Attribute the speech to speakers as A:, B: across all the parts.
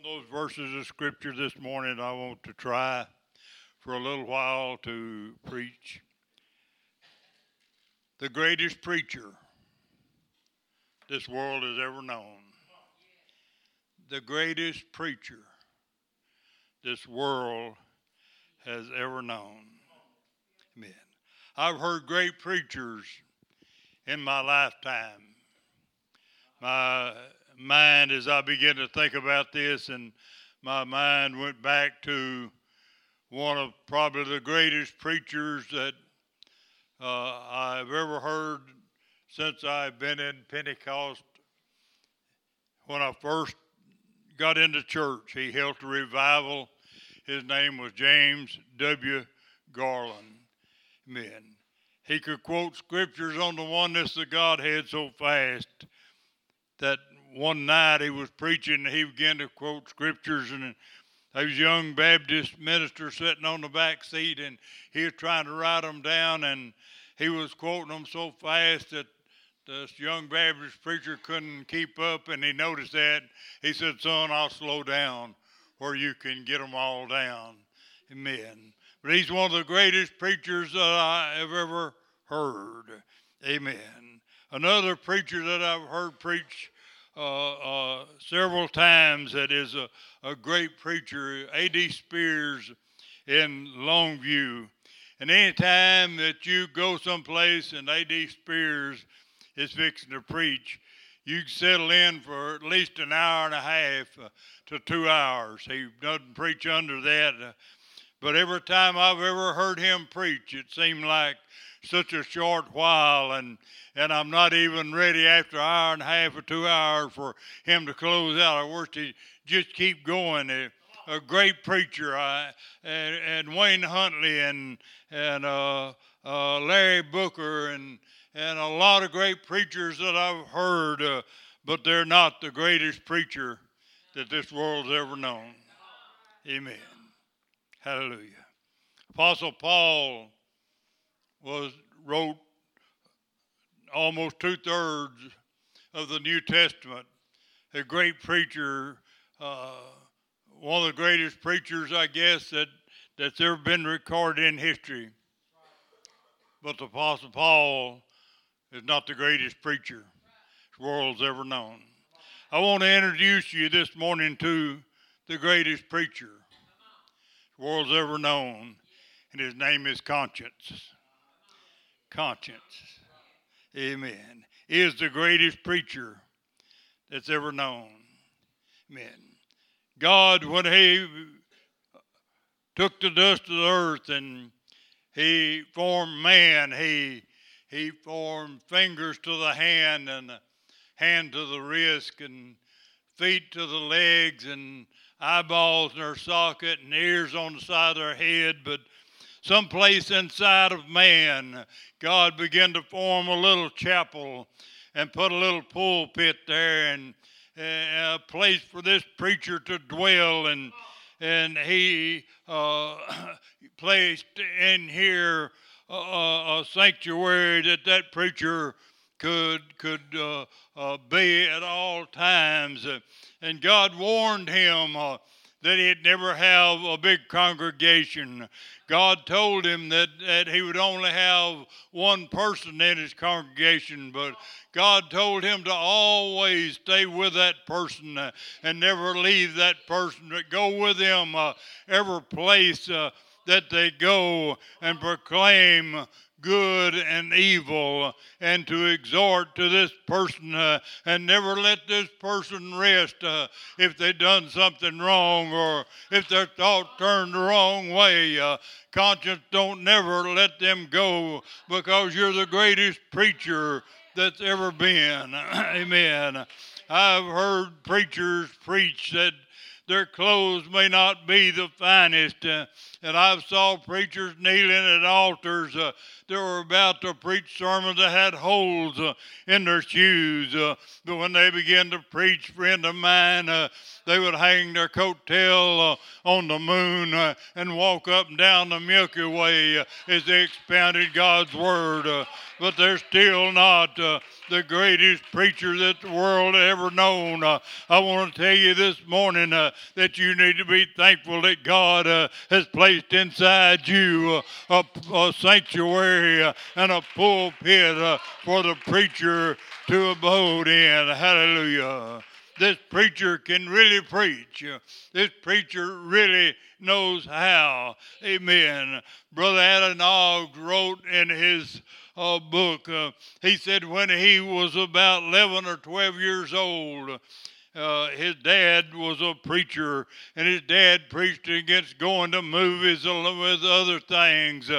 A: On those verses of scripture this morning, I want to try for a little while to preach. The greatest preacher this world has ever known. The greatest preacher this world has ever known. Amen. I've heard great preachers in my lifetime. My mind, as I began to think about this, and my mind went back to one of probably the greatest preachers that uh, I've ever heard since I've been in Pentecost. When I first got into church, he held a revival. His name was James W. Garland. Men. He could quote scriptures on the oneness of Godhead so fast that one night he was preaching, he began to quote scriptures, and there was a young Baptist minister sitting on the back seat, and he was trying to write them down, and he was quoting them so fast that this young Baptist preacher couldn't keep up, and he noticed that. He said, Son, I'll slow down where you can get them all down. Amen. But he's one of the greatest preachers that I have ever heard. Amen. Another preacher that I've heard preach uh, uh, several times that is a, a great preacher, A.D. Spears in Longview. And anytime that you go someplace and A.D. Spears is fixing to preach, you settle in for at least an hour and a half uh, to two hours. He doesn't preach under that. Uh, but every time I've ever heard him preach, it seemed like such a short while, and and I'm not even ready after an hour and a half or two hours for him to close out. I wish he just keep going. A, a great preacher, I, and, and Wayne Huntley and and uh, uh, Larry Booker and and a lot of great preachers that I've heard, uh, but they're not the greatest preacher that this world's ever known. Amen. Hallelujah. Apostle Paul was wrote almost two thirds of the New Testament. A great preacher, uh, one of the greatest preachers, I guess, that, that's ever been recorded in history. But the Apostle Paul is not the greatest preacher the world's ever known. I want to introduce you this morning to the greatest preacher the world's ever known, and his name is Conscience. Conscience. Amen. Is the greatest preacher that's ever known. Amen. God, when He took the dust of the earth and He formed man, He He formed fingers to the hand and hand to the wrist and feet to the legs and eyeballs in their socket and ears on the side of their head, but someplace inside of man, God began to form a little chapel and put a little pulpit there and a place for this preacher to dwell and and he uh, placed in here a, a, sanctuary that that preacher could could uh, uh, be at all times. And God warned him uh, that he'd never have a big congregation. God told him that, that he would only have one person in his congregation, but God told him to always stay with that person uh, and never leave that person, but go with him uh, every place uh, that they go and proclaim good and evil and to exhort to this person uh, and never let this person rest uh, if they've done something wrong or if their thought turned the wrong way uh, conscience don't never let them go because you're the greatest preacher that's ever been. Amen. I've heard preachers preach that their clothes may not be the finest. Uh, and I've saw preachers kneeling at altars uh, that were about to preach sermons that had holes uh, in their shoes. Uh, but when they began to preach, friend of mine, uh, they would hang their coat tail uh, on the moon and walk up and down the Milky Way as they expounded God's word. But they're still not uh, the greatest preacher that the world ever known. Uh, I want to tell you this morning uh, that you need to be thankful that God uh, has placed inside you uh, a, a, sanctuary uh, and a pulpit for the preacher to abode in. Hallelujah. This preacher can really preach. This preacher really knows how. Amen. Brother Adam wrote in his uh, book, uh, he said when he was about 11 or 12 years old, uh, his dad was a preacher, and his dad preached against going to movies with other things.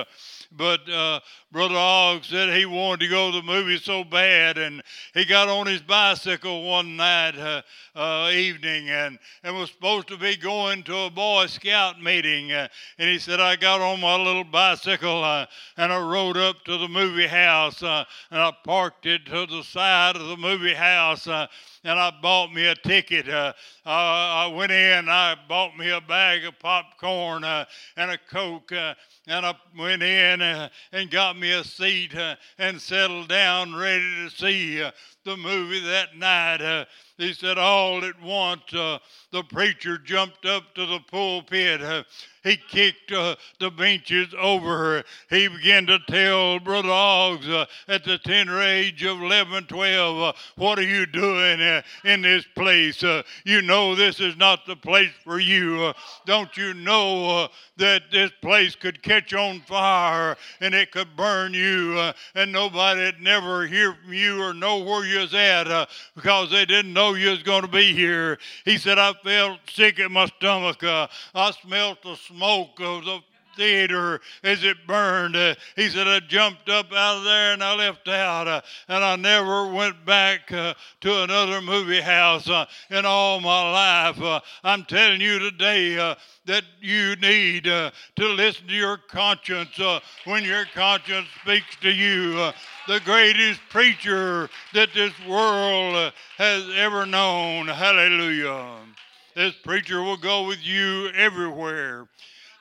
A: But uh, Brother Ogg said he wanted to go to the movie so bad, and he got on his bicycle one night uh, uh, evening and, and was supposed to be going to a Boy Scout meeting. Uh, and he said, I got on my little bicycle uh, and I rode up to the movie house uh, and I parked it to the side of the movie house and I bought me a ticket. Uh, I, I went in, I bought me a bag of popcorn uh, and a Coke, uh, and I went in Uh, and got me a seat uh, and settled down ready to see uh, the movie that night. He said, all at once, uh, the preacher jumped up to the pulpit. He kicked uh, the benches over. He began to tell Brother Oggs uh, at the tender age of 11, 12, uh, What are you doing uh, in this place? Uh, you know this is not the place for you. Uh, don't you know that this place could catch on fire and it could burn you and nobody'd never hear from you or know where you was at because they didn't know you was going to be here. He said, I felt sick in my stomach. I smelt the smoke of the theater as it burned. Uh, he said, I jumped up out of there and I left out, uh, and I never went back uh, to another movie house uh, in all my life. Uh, I'm telling you today uh, that you need to listen to your conscience when your conscience speaks to you. the greatest preacher that this world has ever known. Hallelujah. This preacher will go with you everywhere.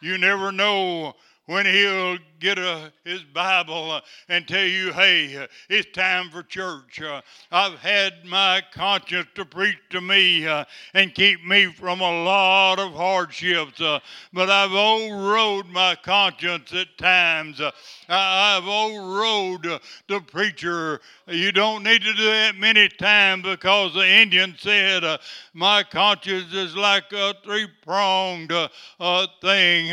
A: You never know when he'll get a, his Bible uh, and tell you, hey, uh, it's time for church. Uh, I've had my conscience to preach to me uh, and keep me from a lot of hardships, uh, but I've overrode my conscience at times. Uh, I've overrode the preacher. You don't need to do that many times because the Indian said, My conscience is like a three pronged thing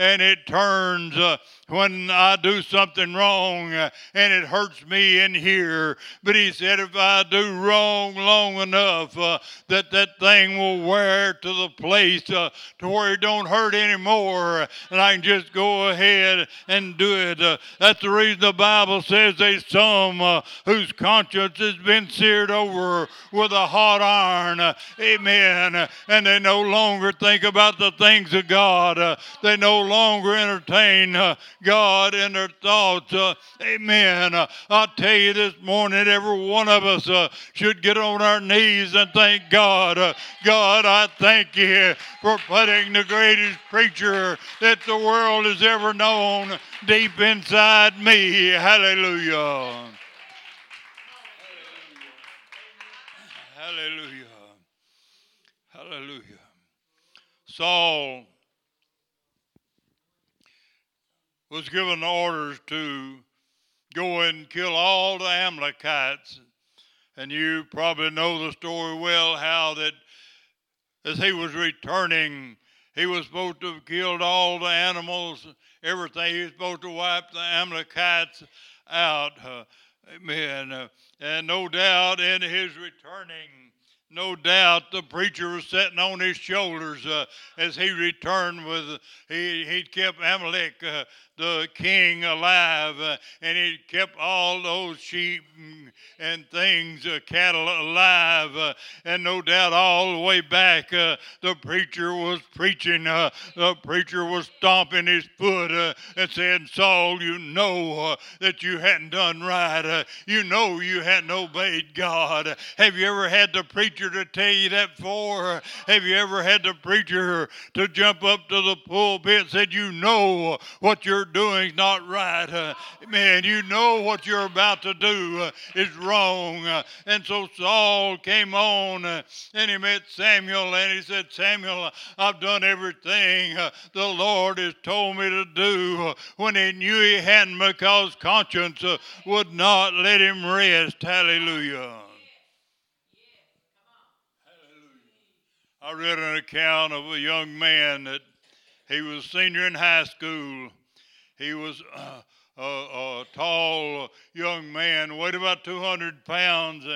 A: and it turns uh, when I do something wrong uh, and it hurts me in here. But he said, if I do wrong long enough, uh, that that thing will wear to the place uh, to where it don't hurt anymore, and I can just go ahead and do it. Uh, that's the reason the Bible says there's some uh, whose conscience has been seared over with a hot iron. amen. And they no longer think about the things of God. they no longer entertain God in their thoughts. Uh, amen. Uh, I'll tell you this morning, every one of us uh, should get on our knees and thank God. Uh, God, I thank you for putting the greatest preacher that the world has ever known deep inside me. Hallelujah. Hallelujah. Hallelujah. Saul was given orders to go and kill all the Amalekites. And you probably know the story well how that as he was returning, he was supposed to have killed all the animals, everything. He was supposed to wipe the Amalekites out. Uh, amen. And no doubt in his returning, no doubt the preacher was sitting on his shoulders uh, as he returned with he he kept Amalek uh, the king alive uh, and he kept all those sheep and, things uh, cattle alive. Uh, and no doubt all the way back uh, the preacher was preaching the preacher was stomping his foot and saying Saul you know that you hadn't done right. You know you hadn't obeyed God. Have you ever had the preacher preacher to tell you that for? Have you ever had the preacher to jump up to the pulpit and said, You know what you're doing is not right. Uh, man, you know what you're about to do uh, is wrong. Uh, and so Saul came on uh, and he met Samuel and he said, Samuel, I've done everything uh, the Lord has told me to do. Uh, when he knew he hadn't because conscience would not let him rest. Hallelujah. I read an account of a young man that he was senior in high school. He was uh, a, a, tall young man, weighed about 200 pounds.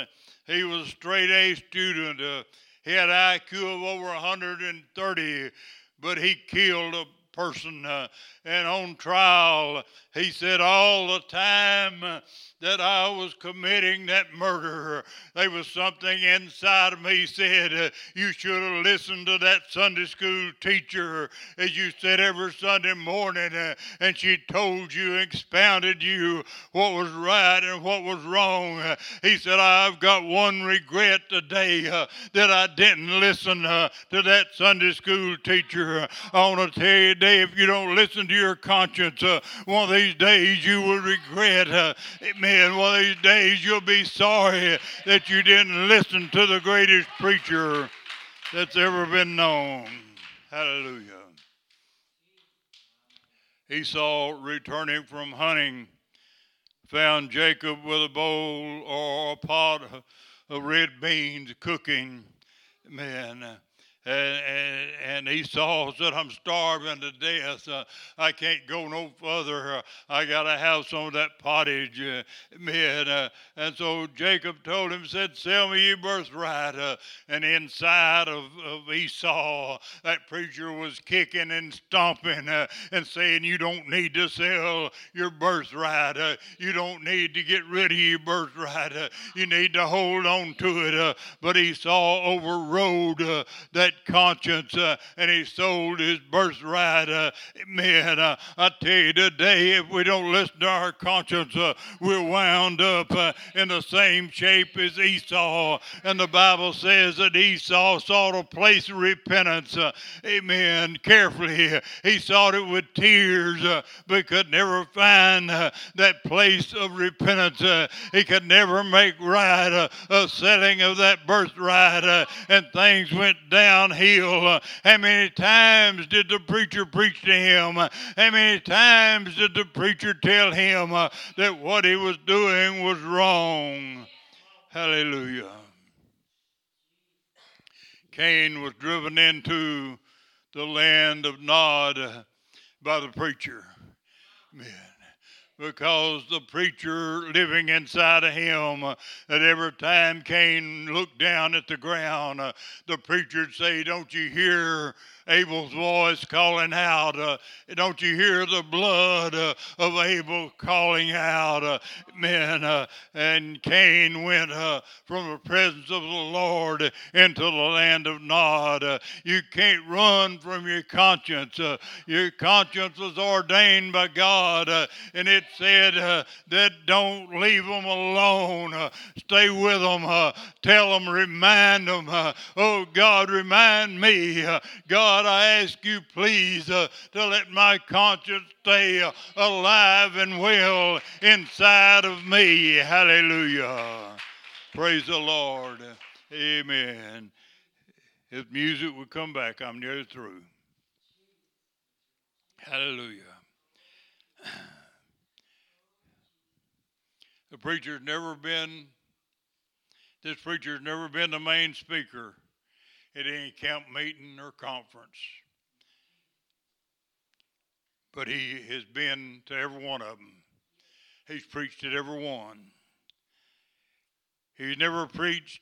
A: He was a straight A student. Uh, he had IQ of over 130, but he killed a person. Uh, and on trial, he said, All the time that I was committing that murder, there was something inside of me said, uh, You should have listened to that Sunday school teacher, as you said every Sunday morning, uh, and she told you, expounded you what was right and what was wrong. He said, I've got one regret today uh, that I didn't listen uh, to that Sunday school teacher. I want to tell you if you don't listen to to your conscience. Uh, one of these days you will regret. Uh, amen. One of these days you'll be sorry that you didn't listen to the greatest preacher that's ever been known. Hallelujah. Esau, returning from hunting, found Jacob with a bowl or a pot of red beans cooking. Man, and, and, and Esau said, I'm starving to death. Uh, I can't go no further. Uh, I got to have some of that pottage. Uh, man. Uh, and so Jacob told him, said, Sell me your birthright. Uh, and inside of, of, Esau, that preacher was kicking and stomping uh, and saying, You don't need to sell your birthright. you don't need to get rid of your birthright. you need to hold on to it. but Esau overrode that conscience uh, and he sold his birthright. Uh, man, uh, I tell you today, if we don't listen to our conscience, uh, we're wound up uh, in the same shape as Esau. And the Bible says that Esau sought a place of repentance. Uh, amen. Carefully, he sought it with tears, but could never find that place of repentance. he could never make right a selling of that birthright, and things went down downhill. How many times did the preacher preach to him? How many times did the preacher tell him that what he was doing was wrong? Hallelujah. Cain was driven into the land of Nod by the preacher. Man because the preacher living inside of him, uh, that every time Cain looked down at the ground, uh, the preacher'd say, Don't you hear Abel's voice calling out. Uh, don't you hear the blood uh, of Abel calling out? Uh, uh, and Cain went from the presence of the Lord into the land of Nod. You can't run from your conscience. your conscience was ordained by God, and it said uh, that don't leave them alone. Uh, stay with them. Uh, tell them, remind them. oh, God, remind me. God, God, I ask you, please, uh, to let my conscience stay uh, alive and well inside of me. Hallelujah. Praise the Lord. Amen. If music would come back, I'm nearly through. Hallelujah. The preacher's never been, this preacher's never been the main speaker at any camp meeting or conference. But he has been to every one of them. He's preached at every one. He's never preached,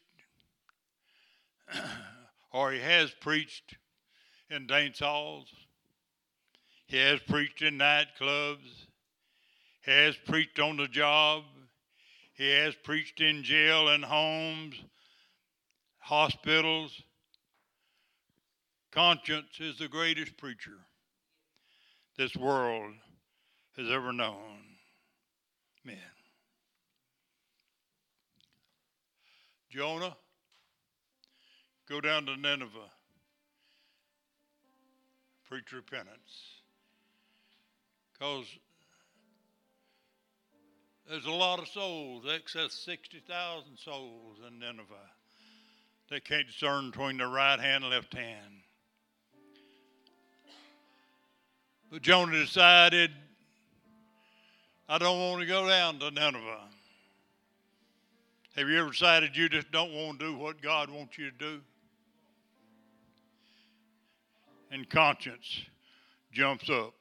A: or he has preached in dance halls. He has preached in nightclubs. He has preached on the job. He has preached in jail and homes, hospitals. Conscience is the greatest preacher this world has ever known. Men. Jonah, go down to Nineveh, preach repentance. Because there's a lot of souls, excess 60,000 souls in Nineveh. They can't discern between the right hand and left hand. But Jonah decided, I don't want to go down to Nineveh. Have you ever decided you just don't want to do what God wants you to do? And conscience jumps up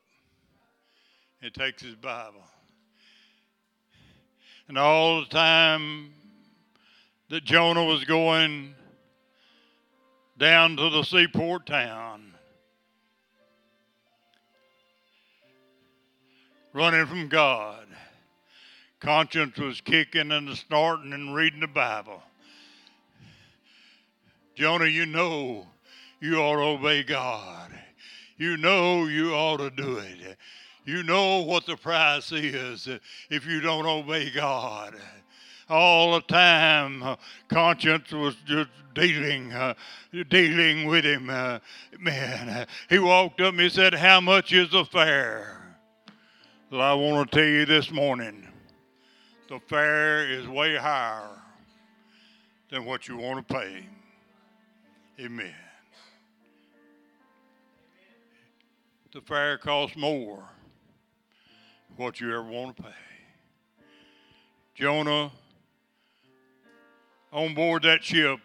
A: and takes his Bible. And all the time that Jonah was going down to the seaport town, running from God, conscience was kicking and snorting and reading the Bible. Jonah, you know you ought to obey God. You know you ought to do it. You know what the price is if you don't obey God. All the time, uh, conscience was just dealing, uh, dealing with him. Uh, man, he walked up and he said, "How much is the fare?" Well, I want to tell you this morning, the fare is way higher than what you want to pay. Amen. The fare costs more what you ever want to pay. Jonah, on board that ship,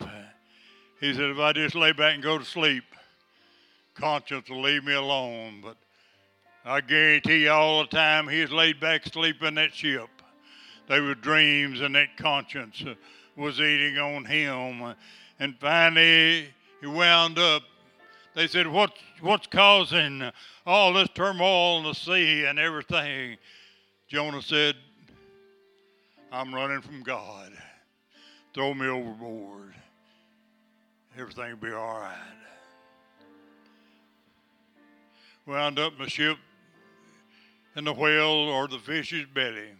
A: he said, if I just lay back and go to sleep, conscience will leave me alone. But I guarantee you all the time he laid back sleeping that ship. They were dreams and that conscience was eating on him. And finally he wound up they said, What's, what's causing all this turmoil in the sea and everything? Jonah said, I'm running from God. Throw me overboard. Everything will be all right. Wound up my ship in the whale or the fish's belly.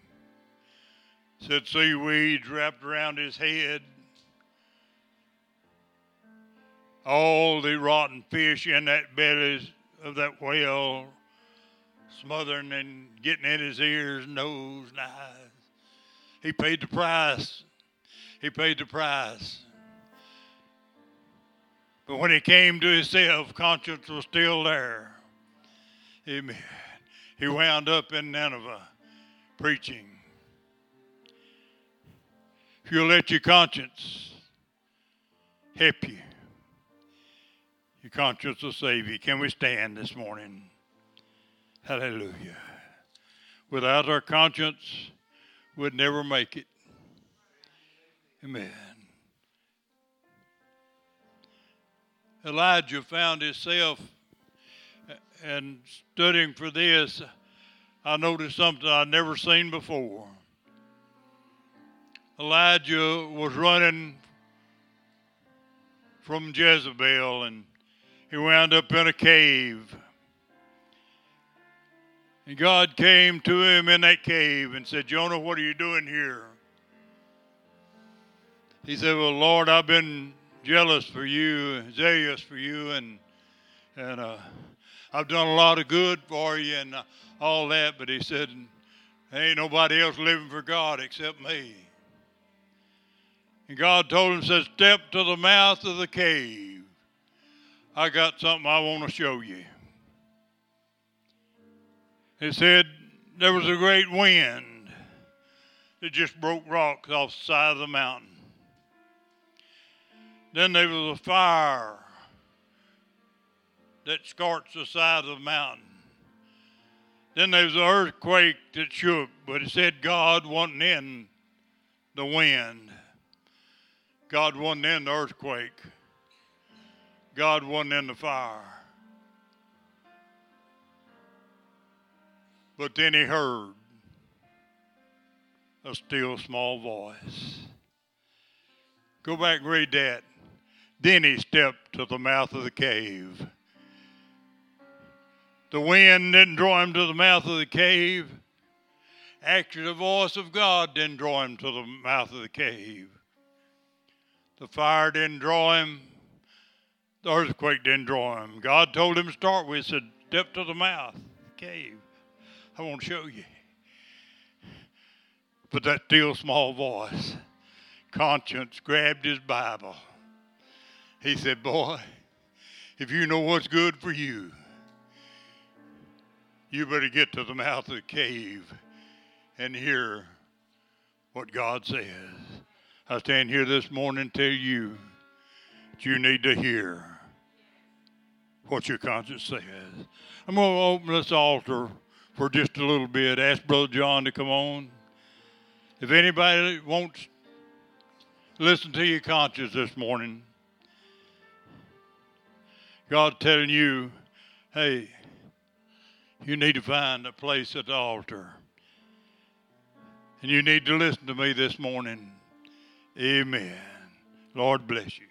A: Said seaweed wrapped around his head all the rotten fish in that belly of that whale smothering and getting in his ears, nose, and eyes. He paid the price. He paid the price. But when he came to himself, conscience was still there. Amen. He wound up in Nineveh preaching. If you'll let your conscience help you, your conscience will save you. Can we stand this morning? Hallelujah. Without our conscience, we'd never make it. Amen. Elijah found himself and studying for this. I noticed something I'd never seen before. Elijah was running from Jezebel and he wound up in a cave. And God came to him in that cave and said, Jonah, what are you doing here? He said, Well, Lord, I've been jealous for you, zealous for you, and and uh, I've done a lot of good for you and uh, all that. But he said, Ain't nobody else living for God except me. And God told him, said, Step to the mouth of the cave. I got something I want to show you. It said there was a great wind that just broke rocks off the side of the mountain. Then there was a fire that scorched the side of the mountain. Then there was an earthquake that shook, but it said God wasn't in the wind. God wasn't in the earthquake. God wasn't in the fire. But then he heard a still small voice. Go back and read that. Then he stepped to the mouth of the cave. The wind didn't draw him to the mouth of the cave. Actually, the voice of God didn't draw him to the mouth of the cave. The fire didn't draw him the earthquake didn't draw him. God told him to start with, said, step to the mouth, cave. I want to show you. But that still small voice, conscience, grabbed his Bible. He said, Boy, if you know what's good for you, you better get to the mouth of the cave and hear what God says. I stand here this morning and tell you that you need to hear what your conscience says. I'm going to open this altar for just a little bit. Ask Brother John to come on. If anybody wants listen to your conscience this morning, God's telling you, hey, you need to find a place at the altar. And you need to listen to me this morning. Amen. Lord bless you.